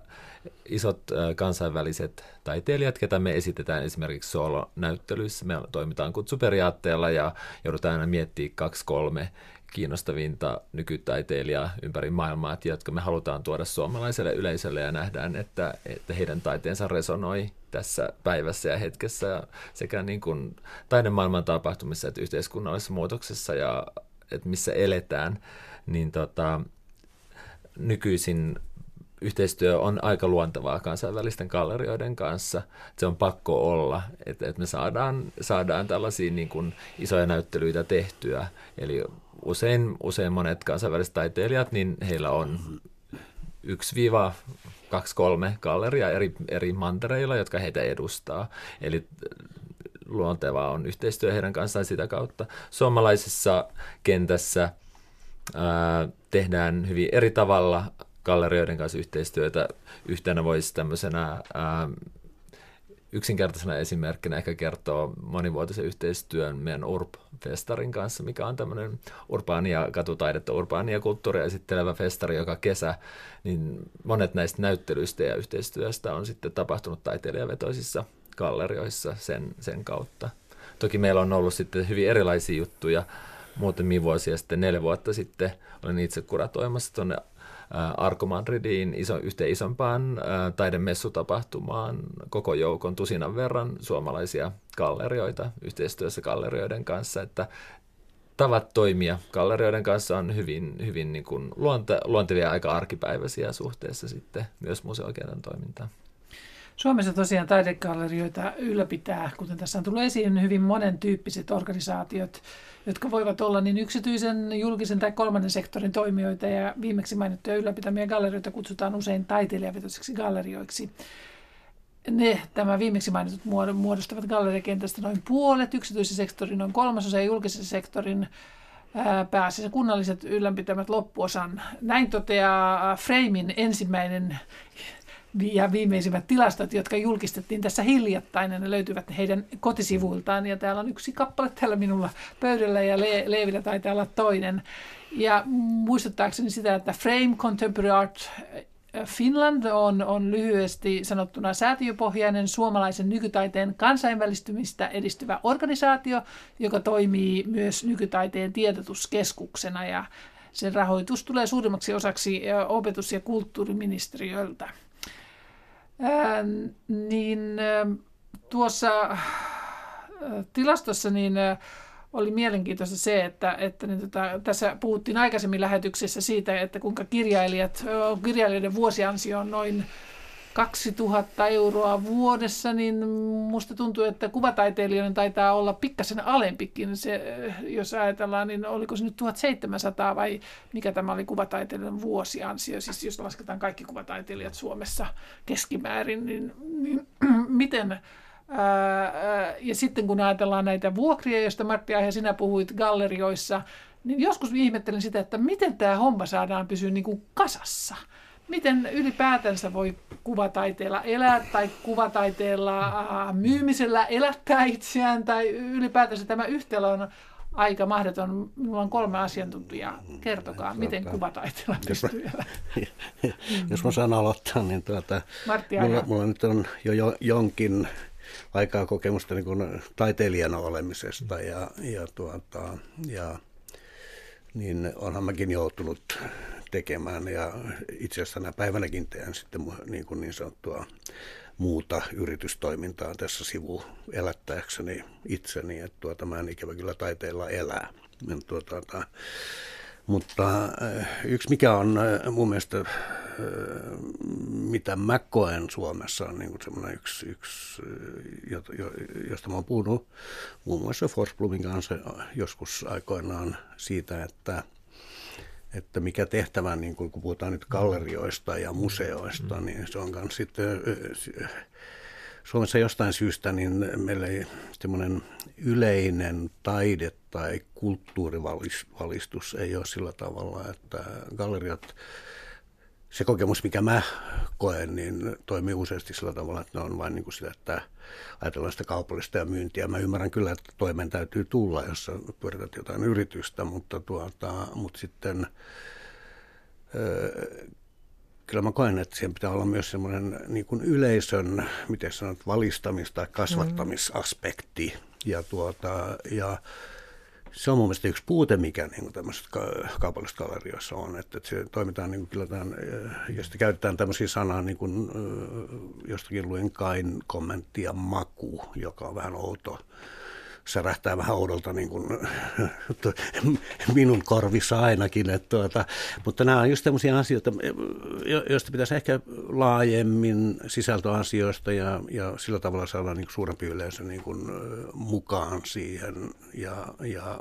Isot kansainväliset taiteilijat, ketä me esitetään esimerkiksi solo-näyttelyissä, me toimitaan kutsuperiaatteella ja joudutaan aina miettimään kaksi, kolme kiinnostavinta nykytaiteilijaa ympäri maailmaa, jotka me halutaan tuoda suomalaiselle yleisölle ja nähdään, että, että heidän taiteensa resonoi tässä päivässä ja hetkessä sekä niin kuin taidemaailman tapahtumissa että yhteiskunnallisessa muutoksessa ja että missä eletään niin tota, nykyisin yhteistyö on aika luontevaa kansainvälisten gallerioiden kanssa. Se on pakko olla, että, että me saadaan, saadaan tällaisia niin kuin isoja näyttelyitä tehtyä. Eli usein, usein monet kansainväliset taiteilijat, niin heillä on yksi viiva kaksi kolme galleria eri, eri mantereilla, jotka heitä edustaa. Eli luontevaa on yhteistyö heidän kanssaan sitä kautta. Suomalaisessa kentässä – tehdään hyvin eri tavalla gallerioiden kanssa yhteistyötä. Yhtenä voisi tämmöisenä yksinkertaisena esimerkkinä ehkä kertoo monivuotisen yhteistyön meidän URP-festarin kanssa, mikä on tämmöinen urbaania katutaidetta, urbaania kulttuuria esittelevä festari joka kesä, niin monet näistä näyttelyistä ja yhteistyöstä on sitten tapahtunut taiteilijavetoisissa gallerioissa sen, sen kautta. Toki meillä on ollut sitten hyvin erilaisia juttuja, muutamia vuosia sitten, neljä vuotta sitten, olin itse kuratoimassa tuonne Arko Madridiin iso, yhteen isompaan taidemessutapahtumaan koko joukon tusinan verran suomalaisia gallerioita yhteistyössä gallerioiden kanssa, että tavat toimia gallerioiden kanssa on hyvin, hyvin niin kuin luonte, luontevia aika arkipäiväisiä suhteessa sitten myös museoikeuden toimintaan. Suomessa tosiaan taidegallerioita ylläpitää, kuten tässä on tullut esiin, hyvin monen tyyppiset organisaatiot, jotka voivat olla niin yksityisen, julkisen tai kolmannen sektorin toimijoita ja viimeksi mainittuja ylläpitämiä gallerioita kutsutaan usein taiteilijavetoisiksi gallerioiksi. Ne, tämä viimeksi mainitut muodostavat galleriakentästä noin puolet, yksityisen sektorin noin kolmasosa ja julkisen sektorin pääasiassa kunnalliset ylläpitämät loppuosan. Näin toteaa Framein ensimmäinen ja viimeisimmät tilastot, jotka julkistettiin tässä hiljattain, ne löytyvät heidän kotisivuiltaan. Ja täällä on yksi kappale täällä minulla pöydällä ja Le- Leevillä taitaa olla toinen. Ja muistuttaakseni sitä, että Frame Contemporary Art Finland on, on lyhyesti sanottuna säätiöpohjainen suomalaisen nykytaiteen kansainvälistymistä edistyvä organisaatio, joka toimii myös nykytaiteen tiedotuskeskuksena ja sen rahoitus tulee suurimmaksi osaksi opetus- ja kulttuuriministeriöltä. Ää, niin ää, tuossa ää, tilastossa niin ää, oli mielenkiintoista se, että, että niin tota, tässä puhuttiin aikaisemmin lähetyksessä siitä, että kuinka kirjailijat, kirjailijoiden vuosiansio on noin 2000 euroa vuodessa, niin musta tuntuu, että kuvataiteilijoiden taitaa olla pikkasen alempikin. Se, jos ajatellaan, niin oliko se nyt 1700 vai mikä tämä oli kuvataiteilijan vuosiansio, siis jos lasketaan kaikki kuvataiteilijat Suomessa keskimäärin, niin, niin miten ja sitten kun ajatellaan näitä vuokria, joista Martti Aihe sinä puhuit gallerioissa, niin joskus ihmettelin sitä, että miten tämä homma saadaan pysyä niin kuin kasassa. Miten ylipäätänsä voi kuvataiteella elää tai kuvataiteella myymisellä elättää itseään tai ylipäätänsä tämä yhtälö on aika mahdoton. Minulla on kolme asiantuntijaa. Kertokaa, miten kuvataiteella pystyy Jos mä saan aloittaa, niin tuota, mulla, mulla nyt on jo, jo jonkin aikaa kokemusta niin kuin taiteilijana olemisesta ja, ja, tuota, ja niin onhan mäkin joutunut tekemään ja itse asiassa tänä päivänäkin teen sitten niin, kuin niin sanottua muuta yritystoimintaa tässä sivu elättääkseni itseni, että tuota, mä en ikävä kyllä taiteella elää. Tuota, mutta äh, yksi mikä on äh, mun mielestä, äh, mitä mä koen Suomessa, on niin semmoinen yksi, yksi josta mä oon puhunut muun muassa Forsblumin kanssa joskus aikoinaan siitä, että että mikä tehtävä, niin kun puhutaan nyt gallerioista ja museoista, niin se on myös sitten Suomessa jostain syystä niin meillä ei semmoinen yleinen taide tai kulttuurivalistus ei ole sillä tavalla, että galleriat, se kokemus mikä mä koen, niin toimii useasti sillä tavalla, että ne on vain niin kuin sitä, että ajatellaan sitä kaupallista ja myyntiä. Mä ymmärrän kyllä, että toimen täytyy tulla, jos pyörität jotain yritystä, mutta, tuota, mutta sitten kyllä mä koen, että siihen pitää olla myös semmoinen niin kuin yleisön, miten sanot, valistamis- tai kasvattamisaspekti. Mm. Ja, tuota, ja se on mun mielestä yksi puute, mikä niin tämmöisessä kaupallisissa gallerioissa on, että, että se toimitaan niin kuin kyllä tämän, ja sitten käytetään tämmöisiä sanaa, niin kuin, jostakin luin kain kommenttia maku, joka on vähän outo särähtää vähän oudolta niin kuin, minun korvissa ainakin. Että tuota, mutta nämä on just sellaisia asioita, joista pitäisi ehkä laajemmin sisältöasioista ja, ja sillä tavalla saada niin suurempi yleisö niin kuin, mukaan siihen ja, ja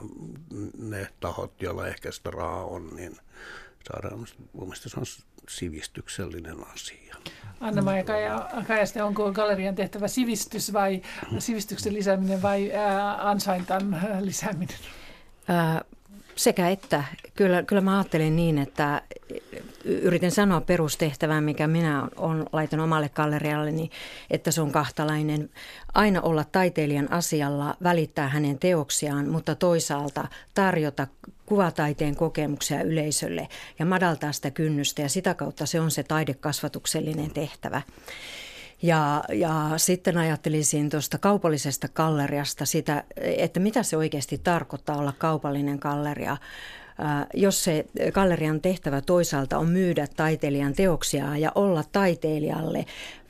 ne tahot, joilla ehkä sitä rahaa on, niin saadaan, mun mielestä se on sivistyksellinen asia. Anna-Maija Kajaste, onko gallerian tehtävä sivistys vai sivistyksen lisääminen vai ää, ansaintan lisääminen? Ää, sekä että. Kyllä, kyllä mä ajattelin niin, että yritin sanoa perustehtävää, mikä minä olen laitanut omalle gallerialleni, että se on kahtalainen. Aina olla taiteilijan asialla, välittää hänen teoksiaan, mutta toisaalta tarjota kuvataiteen kokemuksia yleisölle ja madaltaa sitä kynnystä ja sitä kautta se on se taidekasvatuksellinen tehtävä. Ja, ja sitten ajattelisin tuosta kaupallisesta galleriasta sitä, että mitä se oikeasti tarkoittaa olla kaupallinen galleria. Jos se gallerian tehtävä toisaalta on myydä taiteilijan teoksia ja olla taiteilijalle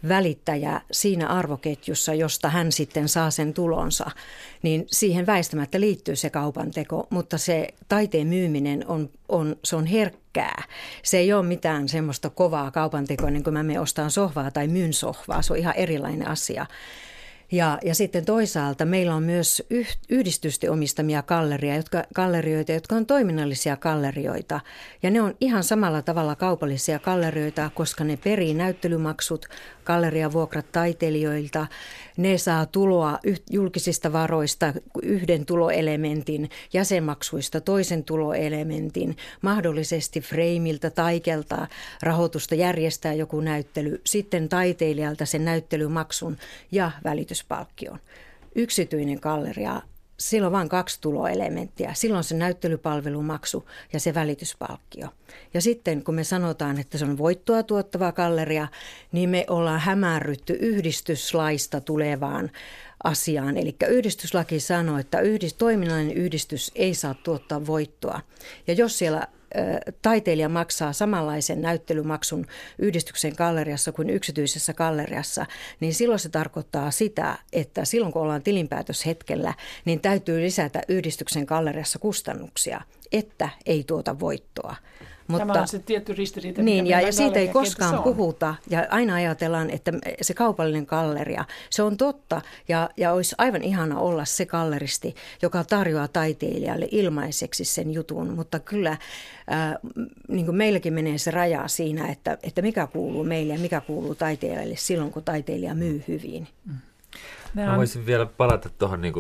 välittäjä siinä arvoketjussa, josta hän sitten saa sen tulonsa, niin siihen väistämättä liittyy se kaupan teko, mutta se taiteen myyminen on, on, se on herkkää. Se ei ole mitään semmoista kovaa kaupantekoa, niin kuin mä menen ostaan sohvaa tai myyn sohvaa, se on ihan erilainen asia. Ja, ja sitten toisaalta meillä on myös yhdistysten omistamia galleria, jotka, gallerioita, jotka on toiminnallisia gallerioita. Ja ne on ihan samalla tavalla kaupallisia gallerioita, koska ne perii näyttelymaksut, galleriavuokrat taiteilijoilta. Ne saa tuloa julkisista varoista yhden tuloelementin, jäsenmaksuista toisen tuloelementin, mahdollisesti freimiltä, taikelta rahoitusta järjestää joku näyttely, sitten taiteilijalta sen näyttelymaksun ja välityspalkkion. Yksityinen galleria sillä on vain kaksi tuloelementtiä. Silloin se näyttelypalvelumaksu ja se välityspalkkio. Ja sitten kun me sanotaan, että se on voittoa tuottava galleria, niin me ollaan hämärrytty yhdistyslaista tulevaan asiaan. Eli yhdistyslaki sanoo, että yhdist, toiminnallinen yhdistys ei saa tuottaa voittoa. Ja jos siellä taiteilija maksaa samanlaisen näyttelymaksun yhdistyksen galleriassa kuin yksityisessä galleriassa, niin silloin se tarkoittaa sitä, että silloin kun ollaan tilinpäätöshetkellä, niin täytyy lisätä yhdistyksen galleriassa kustannuksia, että ei tuota voittoa. Mutta, Tämä on se tietty ristiriita. Niin, ja, ja siitä ei koskaan puhuta. Ja aina ajatellaan, että se kaupallinen galleria, se on totta. Ja, ja olisi aivan ihana olla se galleristi, joka tarjoaa taiteilijalle ilmaiseksi sen jutun. Mutta kyllä äh, niin kuin meilläkin menee se raja siinä, että, että mikä kuuluu meille ja mikä kuuluu taiteilijalle silloin, kun taiteilija myy hyvin. Mm. Mä on... voisin vielä palata tuohon niin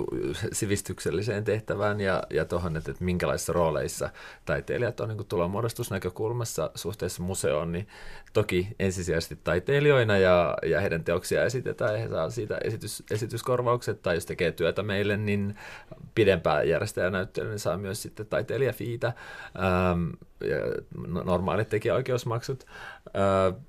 sivistykselliseen tehtävään ja, ja tuohon, että, että minkälaisissa rooleissa taiteilijat on niin tulonmuodostusnäkökulmassa suhteessa museoon, niin toki ensisijaisesti taiteilijoina ja, ja heidän teoksia esitetään ja he saa siitä esitys, esityskorvaukset, tai jos tekee työtä meille, niin pidempää järjestäjänäyttelyä, niin saa myös sitten taiteilijafiitä. Ähm, ja normaalit tekijäoikeusmaksut.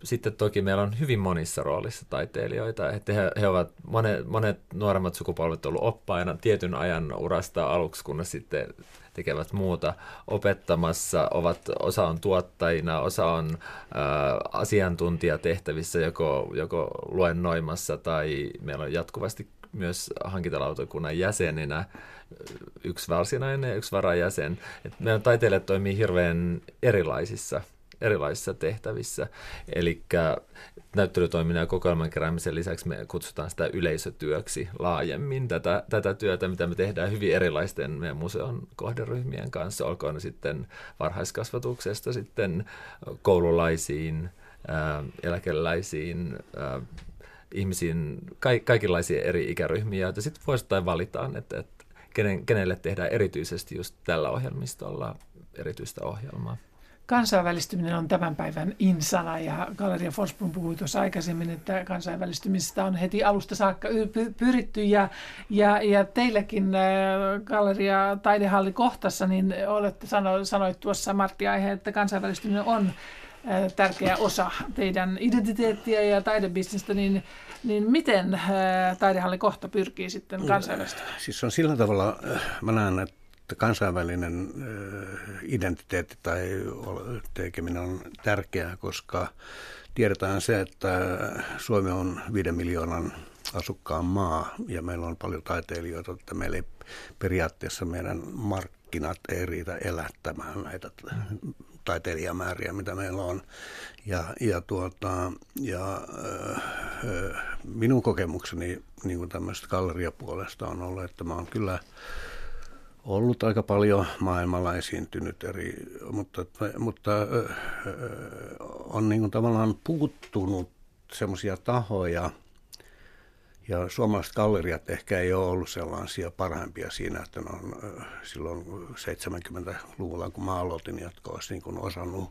Sitten toki meillä on hyvin monissa roolissa taiteilijoita, että he, he ovat, monet, monet nuoremmat sukupolvet olleet oppaina tietyn ajan urasta aluksi, kunnes sitten tekevät muuta opettamassa, ovat, osa on tuottajina, osa on ä, asiantuntijatehtävissä joko, joko luennoimassa tai meillä on jatkuvasti myös hankintalautakunnan jäseninä yksi varsinainen ja yksi varajäsen. Et meidän taiteilijat toimii hirveän erilaisissa erilaisissa tehtävissä. Eli näyttelytoiminnan ja kokoelman keräämisen lisäksi me kutsutaan sitä yleisötyöksi laajemmin tätä, tätä työtä, mitä me tehdään hyvin erilaisten meidän museon kohderyhmien kanssa, olkoon sitten varhaiskasvatuksesta sitten koululaisiin, eläkeläisiin, ihmisiin, kaikenlaisia eri ikäryhmiä, joita sitten vuosittain valitaan, että, että kenen, kenelle tehdään erityisesti just tällä ohjelmistolla erityistä ohjelmaa. Kansainvälistyminen on tämän päivän insana. Ja Galleria Forsblom puhui tuossa aikaisemmin, että kansainvälistymistä on heti alusta saakka pyritty. Ja, ja, ja teillekin äh, Galleria Taidehalli kohtassa, niin olette sano, sanoit tuossa Martti Aihe, että kansainvälistyminen on äh, tärkeä osa teidän identiteettiä ja taidebisnestä, niin niin miten äh, taidehalli kohta pyrkii sitten mm, kansainvälistymään? Siis on sillä tavalla, mä näen, että kansainvälinen äh, identiteetti tai tekeminen on tärkeää, koska tiedetään se, että Suomi on viiden miljoonan asukkaan maa ja meillä on paljon taiteilijoita, että meillä ei periaatteessa meidän markkinat ei riitä elättämään näitä taiteilijamääriä, mitä meillä on. Ja, ja, tuota, ja minun kokemukseni niin kuin tämmöistä galleriapuolesta on ollut, että mä oon kyllä ollut aika paljon maailmalla esiintynyt eri, mutta, mutta on niin kuin tavallaan puuttunut semmoisia tahoja – ja suomalaiset galleriat ehkä ei ole ollut sellaisia parhaimpia siinä, että ne on silloin 70-luvulla, kun mä aloitin, jotka olisi niin osannut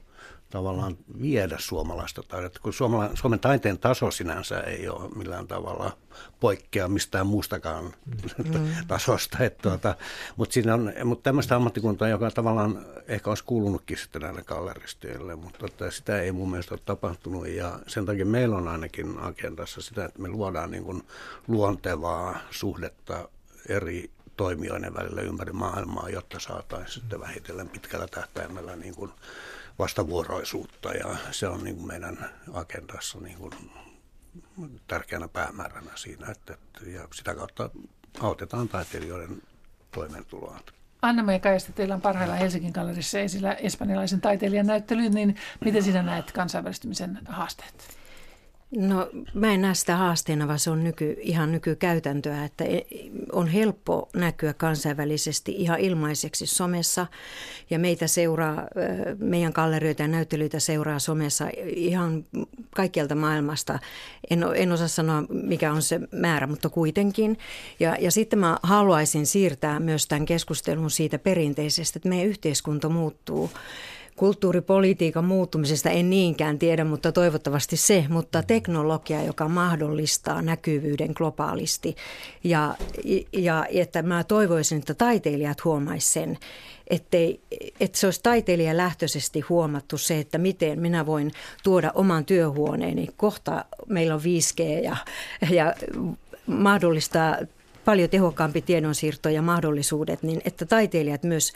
tavallaan viedä suomalaista taidetta, kun Suomala, Suomen taiteen taso sinänsä ei ole millään tavalla poikkea mistään muustakaan mm. tasosta. Että tuota, mutta, siinä on, mutta tämmöistä ammattikuntaa, joka tavallaan ehkä olisi kuulunutkin sitten näille galleristeille, mutta että sitä ei mun mielestä ole tapahtunut ja sen takia meillä on ainakin agendassa sitä, että me luodaan niin kuin luontevaa suhdetta eri toimijoiden välillä ympäri maailmaa, jotta saataisiin sitten vähitellen pitkällä tähtäimellä niin kuin vastavuoroisuutta ja se on niin kuin meidän agendassa niin kuin tärkeänä päämääränä siinä, että, että, ja sitä kautta autetaan taiteilijoiden toimeentuloa. Anna-Maja Kajasta, teillä on parhaillaan Helsingin gallerissa esillä espanjalaisen taiteilijan näyttely, niin miten sinä näet kansainvälistymisen haasteet? No mä en näe sitä haasteena, vaan se on nyky, ihan nykykäytäntöä, että e, on helppo näkyä kansainvälisesti ihan ilmaiseksi somessa ja meitä seuraa, meidän gallerioita ja näyttelyitä seuraa somessa ihan kaikkialta maailmasta. En, en osaa sanoa, mikä on se määrä, mutta kuitenkin. Ja, ja sitten mä haluaisin siirtää myös tämän keskustelun siitä perinteisestä, että meidän yhteiskunta muuttuu kulttuuripolitiikan muuttumisesta en niinkään tiedä, mutta toivottavasti se, mutta teknologia, joka mahdollistaa näkyvyyden globaalisti ja, ja että mä toivoisin, että taiteilijat huomaisivat sen, ettei, että se olisi taiteilijalähtöisesti huomattu se, että miten minä voin tuoda oman työhuoneeni. Kohta meillä on 5G ja, ja mahdollistaa paljon tehokkaampi tiedonsiirto ja mahdollisuudet, niin että taiteilijat myös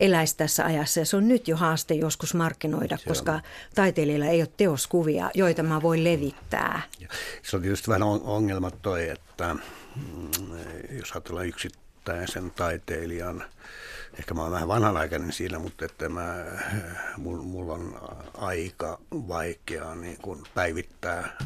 eläisi tässä ajassa. Ja se on nyt jo haaste joskus markkinoida, se koska on. taiteilijalla ei ole teoskuvia, joita mä voin levittää. Se on tietysti vähän ongelma toi, että mm, jos ajatellaan yksittäisen taiteilijan ehkä mä oon vähän vanhanaikainen siinä, mutta että mä, mulla on aika vaikeaa niin kuin päivittää,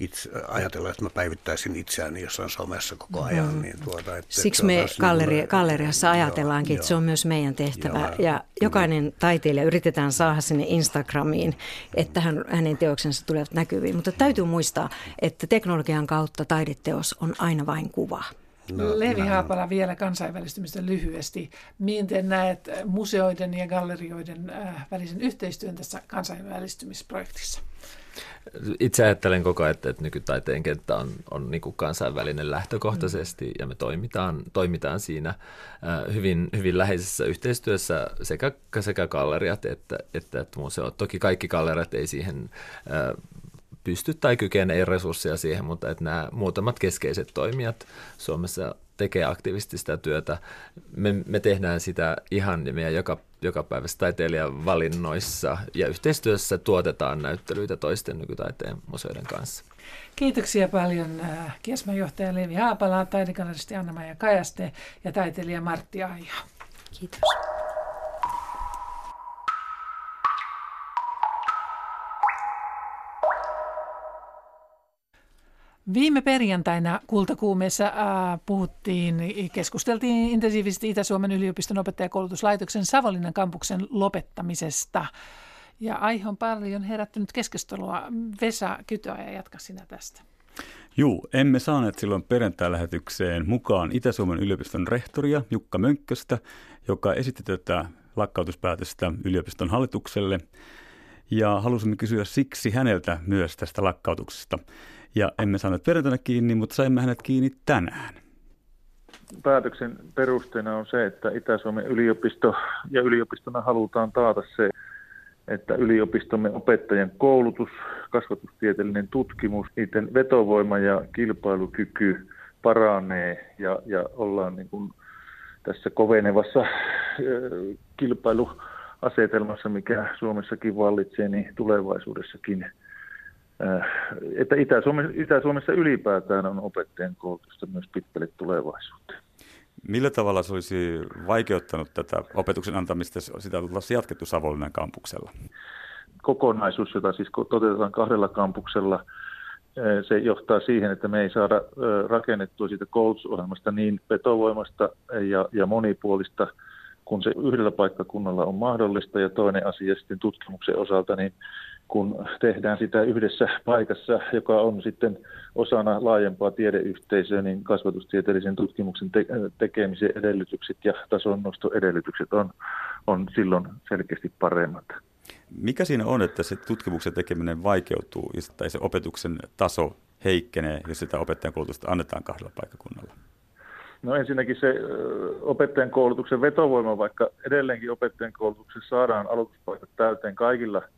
itse, ajatella, että mä päivittäisin itseäni jossain somessa koko mm-hmm. ajan. Mm-hmm. Niin tuota, että, Siksi me galleri, niin galleriassa ajatellaankin, joo, että se on myös meidän tehtävä. Joo, ja jokainen joo. taiteilija yritetään saada sinne Instagramiin, että hän, hänen teoksensa tulevat näkyviin. Mutta täytyy muistaa, että teknologian kautta taideteos on aina vain kuva. No, Levi Haapala vielä kansainvälistymistä lyhyesti. Miten näet museoiden ja gallerioiden äh, välisen yhteistyön tässä kansainvälistymisprojektissa? Itse ajattelen koko ajan, että, että nykytaiteen kenttä on, on niin kuin kansainvälinen lähtökohtaisesti mm. ja me toimitaan, toimitaan siinä äh, hyvin, hyvin läheisessä yhteistyössä sekä, sekä galleriat että, että, että museot. Toki kaikki galleriat ei siihen äh, pysty tai kykene, ei resursseja siihen, mutta että nämä muutamat keskeiset toimijat Suomessa tekee aktiivisesti sitä työtä. Me, me tehdään sitä ihan meidän joka, joka päivässä taiteilijan valinnoissa ja yhteistyössä tuotetaan näyttelyitä toisten nykytaiteen museoiden kanssa. Kiitoksia paljon äh, Kiesman Levi Haapala, taidekalleristi Anna-Maija Kajaste ja taiteilija Martti Aija. Kiitos. Viime perjantaina Kultakuumeessa äh, puhuttiin, keskusteltiin intensiivisesti Itä-Suomen yliopiston opettajakoulutuslaitoksen Savonlinnan kampuksen lopettamisesta. Ja aihe on paljon herättänyt keskustelua. Vesa Kytöä ja jatka sinä tästä. Juu, emme saaneet silloin perjantai-lähetykseen mukaan Itä-Suomen yliopiston rehtoria Jukka Mönkköstä, joka esitti tätä lakkautuspäätöstä yliopiston hallitukselle. Ja halusimme kysyä siksi häneltä myös tästä lakkautuksesta. Ja emme saaneet perjantaina kiinni, mutta saimme hänet kiinni tänään. Päätöksen perusteena on se, että Itä-Suomen yliopisto ja yliopistona halutaan taata se, että yliopistomme opettajien koulutus, kasvatustieteellinen tutkimus, niiden vetovoima ja kilpailukyky paranee ja, ja ollaan niin kuin tässä kovenevassa kilpailuasetelmassa, mikä Suomessakin vallitsee, niin tulevaisuudessakin että Itä-Suomessa, Itä-Suomessa ylipäätään on opettajan koulutusta myös pitkälle tulevaisuuteen. Millä tavalla se olisi vaikeuttanut tätä opetuksen antamista, sitä olisi jatkettu Savonlinnan kampuksella? Kokonaisuus, jota siis toteutetaan kahdella kampuksella, äh, se johtaa siihen, että me ei saada äh, rakennettua siitä koulutusohjelmasta niin vetovoimasta ja, ja monipuolista, kun se yhdellä paikkakunnalla on mahdollista. Ja toinen asia sitten tutkimuksen osalta, niin kun tehdään sitä yhdessä paikassa, joka on sitten osana laajempaa tiedeyhteisöä, niin kasvatustieteellisen tutkimuksen te- tekemisen edellytykset ja tasonnostoedellytykset on, on silloin selkeästi paremmat. Mikä siinä on, että se tutkimuksen tekeminen vaikeutuu tai se opetuksen taso heikkenee, jos sitä opettajan koulutusta annetaan kahdella paikkakunnalla? No ensinnäkin se opettajan koulutuksen vetovoima, vaikka edelleenkin opettajan koulutuksessa saadaan aloituspaikat täyteen kaikilla –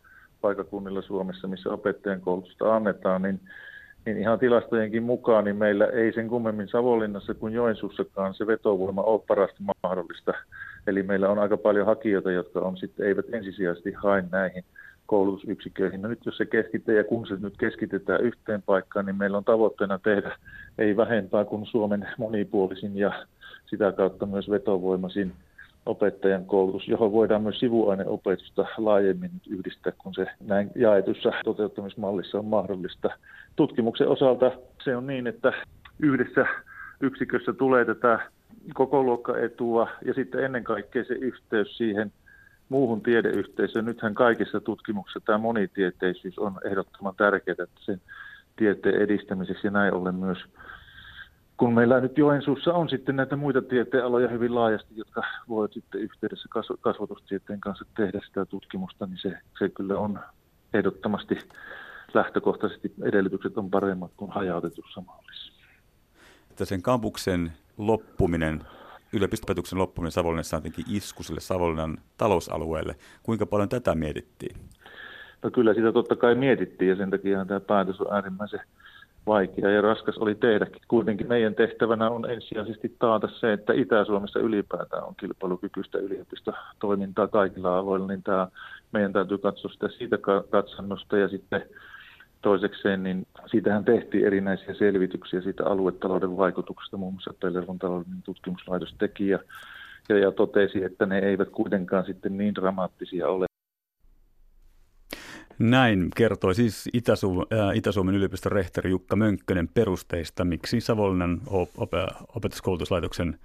paikakunnilla Suomessa, missä opettajan koulutusta annetaan, niin niin ihan tilastojenkin mukaan niin meillä ei sen kummemmin Savonlinnassa kuin Joensuussakaan se vetovoima ole parasta mahdollista. Eli meillä on aika paljon hakijoita, jotka on sitten, eivät ensisijaisesti hae näihin koulutusyksiköihin. No nyt jos se keskitetään ja kun se nyt keskitetään yhteen paikkaan, niin meillä on tavoitteena tehdä ei vähempää kuin Suomen monipuolisin ja sitä kautta myös vetovoimaisin opettajan koulutus, johon voidaan myös sivuaineopetusta laajemmin yhdistää, kun se näin jaetussa toteuttamismallissa on mahdollista. Tutkimuksen osalta se on niin, että yhdessä yksikössä tulee tätä koko luokkaetua ja sitten ennen kaikkea se yhteys siihen muuhun tiedeyhteisöön. Nythän kaikissa tutkimuksissa tämä monitieteisyys on ehdottoman tärkeää, että sen tieteen edistämiseksi ja näin ollen myös kun meillä nyt Joensuussa on sitten näitä muita tieteenaloja hyvin laajasti, jotka voivat sitten yhteydessä kasvatustieteen kanssa tehdä sitä tutkimusta, niin se, se kyllä on ehdottomasti lähtökohtaisesti edellytykset on paremmat kuin hajautetussa mallissa. Että sen kampuksen loppuminen, yliopistopetuksen loppuminen Savonlinnassa on tietenkin isku sille Savonlinnan talousalueelle. Kuinka paljon tätä mietittiin? No kyllä sitä totta kai mietittiin ja sen takia tämä päätös on äärimmäisen vaikea ja raskas oli tehdäkin. Kuitenkin meidän tehtävänä on ensisijaisesti taata se, että Itä-Suomessa ylipäätään on kilpailukykyistä yliopistotoimintaa kaikilla aloilla, niin tämä, meidän täytyy katsoa sitä siitä katsannosta ja sitten toisekseen, niin siitähän tehtiin erinäisiä selvityksiä siitä aluetalouden vaikutuksesta, muun muassa Pellervon talouden tutkimuslaitos teki ja, ja, ja totesi, että ne eivät kuitenkaan sitten niin dramaattisia ole. Näin kertoi siis Itä-Su- äh, Itä-Suomen yliopiston rehtori Jukka Mönkkönen perusteista, miksi Savonlinnan op- opetuskoulutuslaitoksen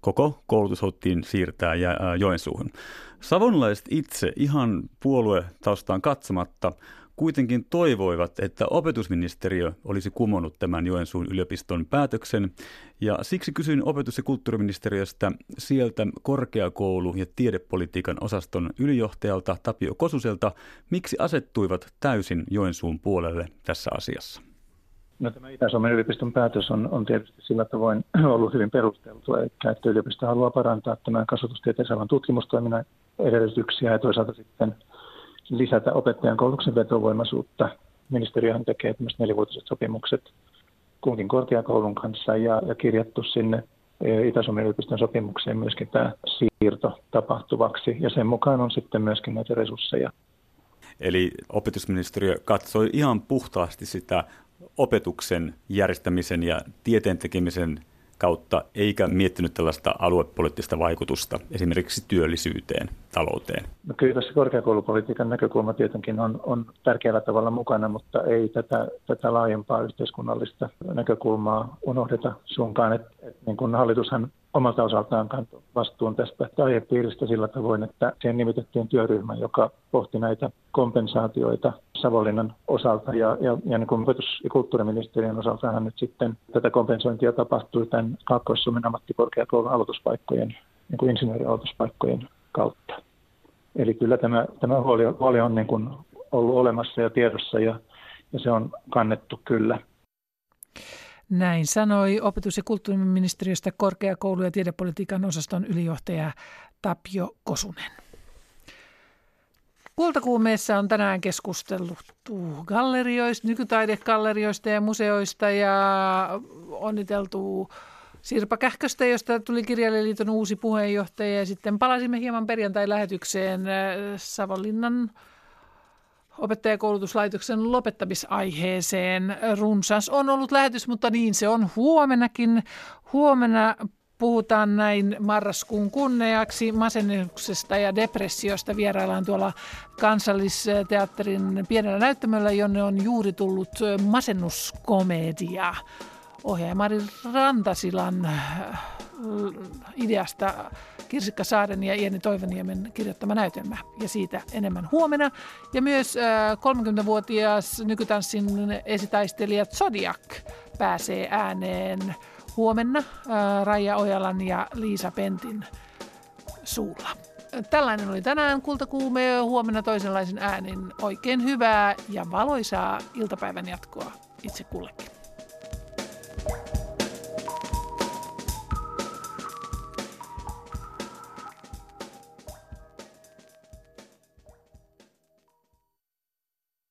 koko koulutus haluttiin siirtää Joensuuhun. Savonlaiset itse ihan puoluetaustaan katsomatta kuitenkin toivoivat, että opetusministeriö olisi kumonnut tämän Joensuun yliopiston päätöksen. Ja siksi kysyin opetus- ja kulttuuriministeriöstä sieltä korkeakoulu- ja tiedepolitiikan osaston ylijohtajalta Tapio Kosuselta, miksi asettuivat täysin Joensuun puolelle tässä asiassa. No, tämä Itä-Suomen yliopiston päätös on, on tietysti sillä tavoin ollut hyvin perusteltu, että, että yliopisto haluaa parantaa tämän kasvatustieteen tutkimustoiminnan edellytyksiä ja toisaalta sitten lisätä opettajan koulutuksen vetovoimaisuutta. Ministeriöhän tekee tämmöiset nelivuotiset sopimukset kunkin korkeakoulun kanssa ja, ja kirjattu sinne e, Itä-Suomen yliopiston sopimukseen myöskin tämä siirto tapahtuvaksi ja sen mukaan on sitten myöskin näitä resursseja. Eli opetusministeriö katsoi ihan puhtaasti sitä opetuksen järjestämisen ja tieteen tekemisen kautta, eikä miettinyt tällaista aluepoliittista vaikutusta esimerkiksi työllisyyteen, talouteen? No kyllä tässä korkeakoulupolitiikan näkökulma tietenkin on, on tärkeällä tavalla mukana, mutta ei tätä, tätä laajempaa yhteiskunnallista näkökulmaa unohdeta suunkaan. Et, et, niin kuin hallitushan omalta osaltaan kantoi vastuun tästä aihepiiristä sillä tavoin, että siihen nimitettiin työryhmä, joka pohti näitä kompensaatioita Savonlinnan osalta ja, ja, ja niin kuin opetus- ja kulttuuriministeriön osaltahan nyt sitten tätä kompensointia tapahtui tämän Kaakkois-Suomen ammattikorkeakoulun aloituspaikkojen, niin kuin insinöörialoituspaikkojen kautta. Eli kyllä tämä, tämä huoli, huoli on niin kuin ollut olemassa ja tiedossa ja, ja se on kannettu kyllä. Näin sanoi opetus- ja kulttuuriministeriöstä korkeakoulu- ja tiedepolitiikan osaston ylijohtaja Tapio Kosunen. Kultakuumeessa on tänään keskustellut gallerioista, nykytaidegallerioista ja museoista ja onniteltu Sirpa Kähköstä, josta tuli Kirjailijaliiton uusi puheenjohtaja. Ja sitten palasimme hieman perjantai-lähetykseen äh, Savonlinnan opettajakoulutuslaitoksen lopettamisaiheeseen. Runsas on ollut lähetys, mutta niin se on huomenakin. Huomenna puhutaan näin marraskuun kunniaksi masennuksesta ja depressiosta. Vieraillaan tuolla kansallisteatterin pienellä näyttämöllä, jonne on juuri tullut masennuskomedia. Ohjaaja Mari Rantasilan äh, ideasta Kirsikka Saaren ja Ieni Toivoniemen kirjoittama näytelmä. Ja siitä enemmän huomenna. Ja myös 30-vuotias äh, nykytanssin esitaistelija Zodiac pääsee ääneen huomenna äh, Raija Ojalan ja Liisa Pentin suulla. Tällainen oli tänään Kultakuume. Huomenna toisenlaisen äänin. Oikein hyvää ja valoisaa iltapäivän jatkoa itse kullekin.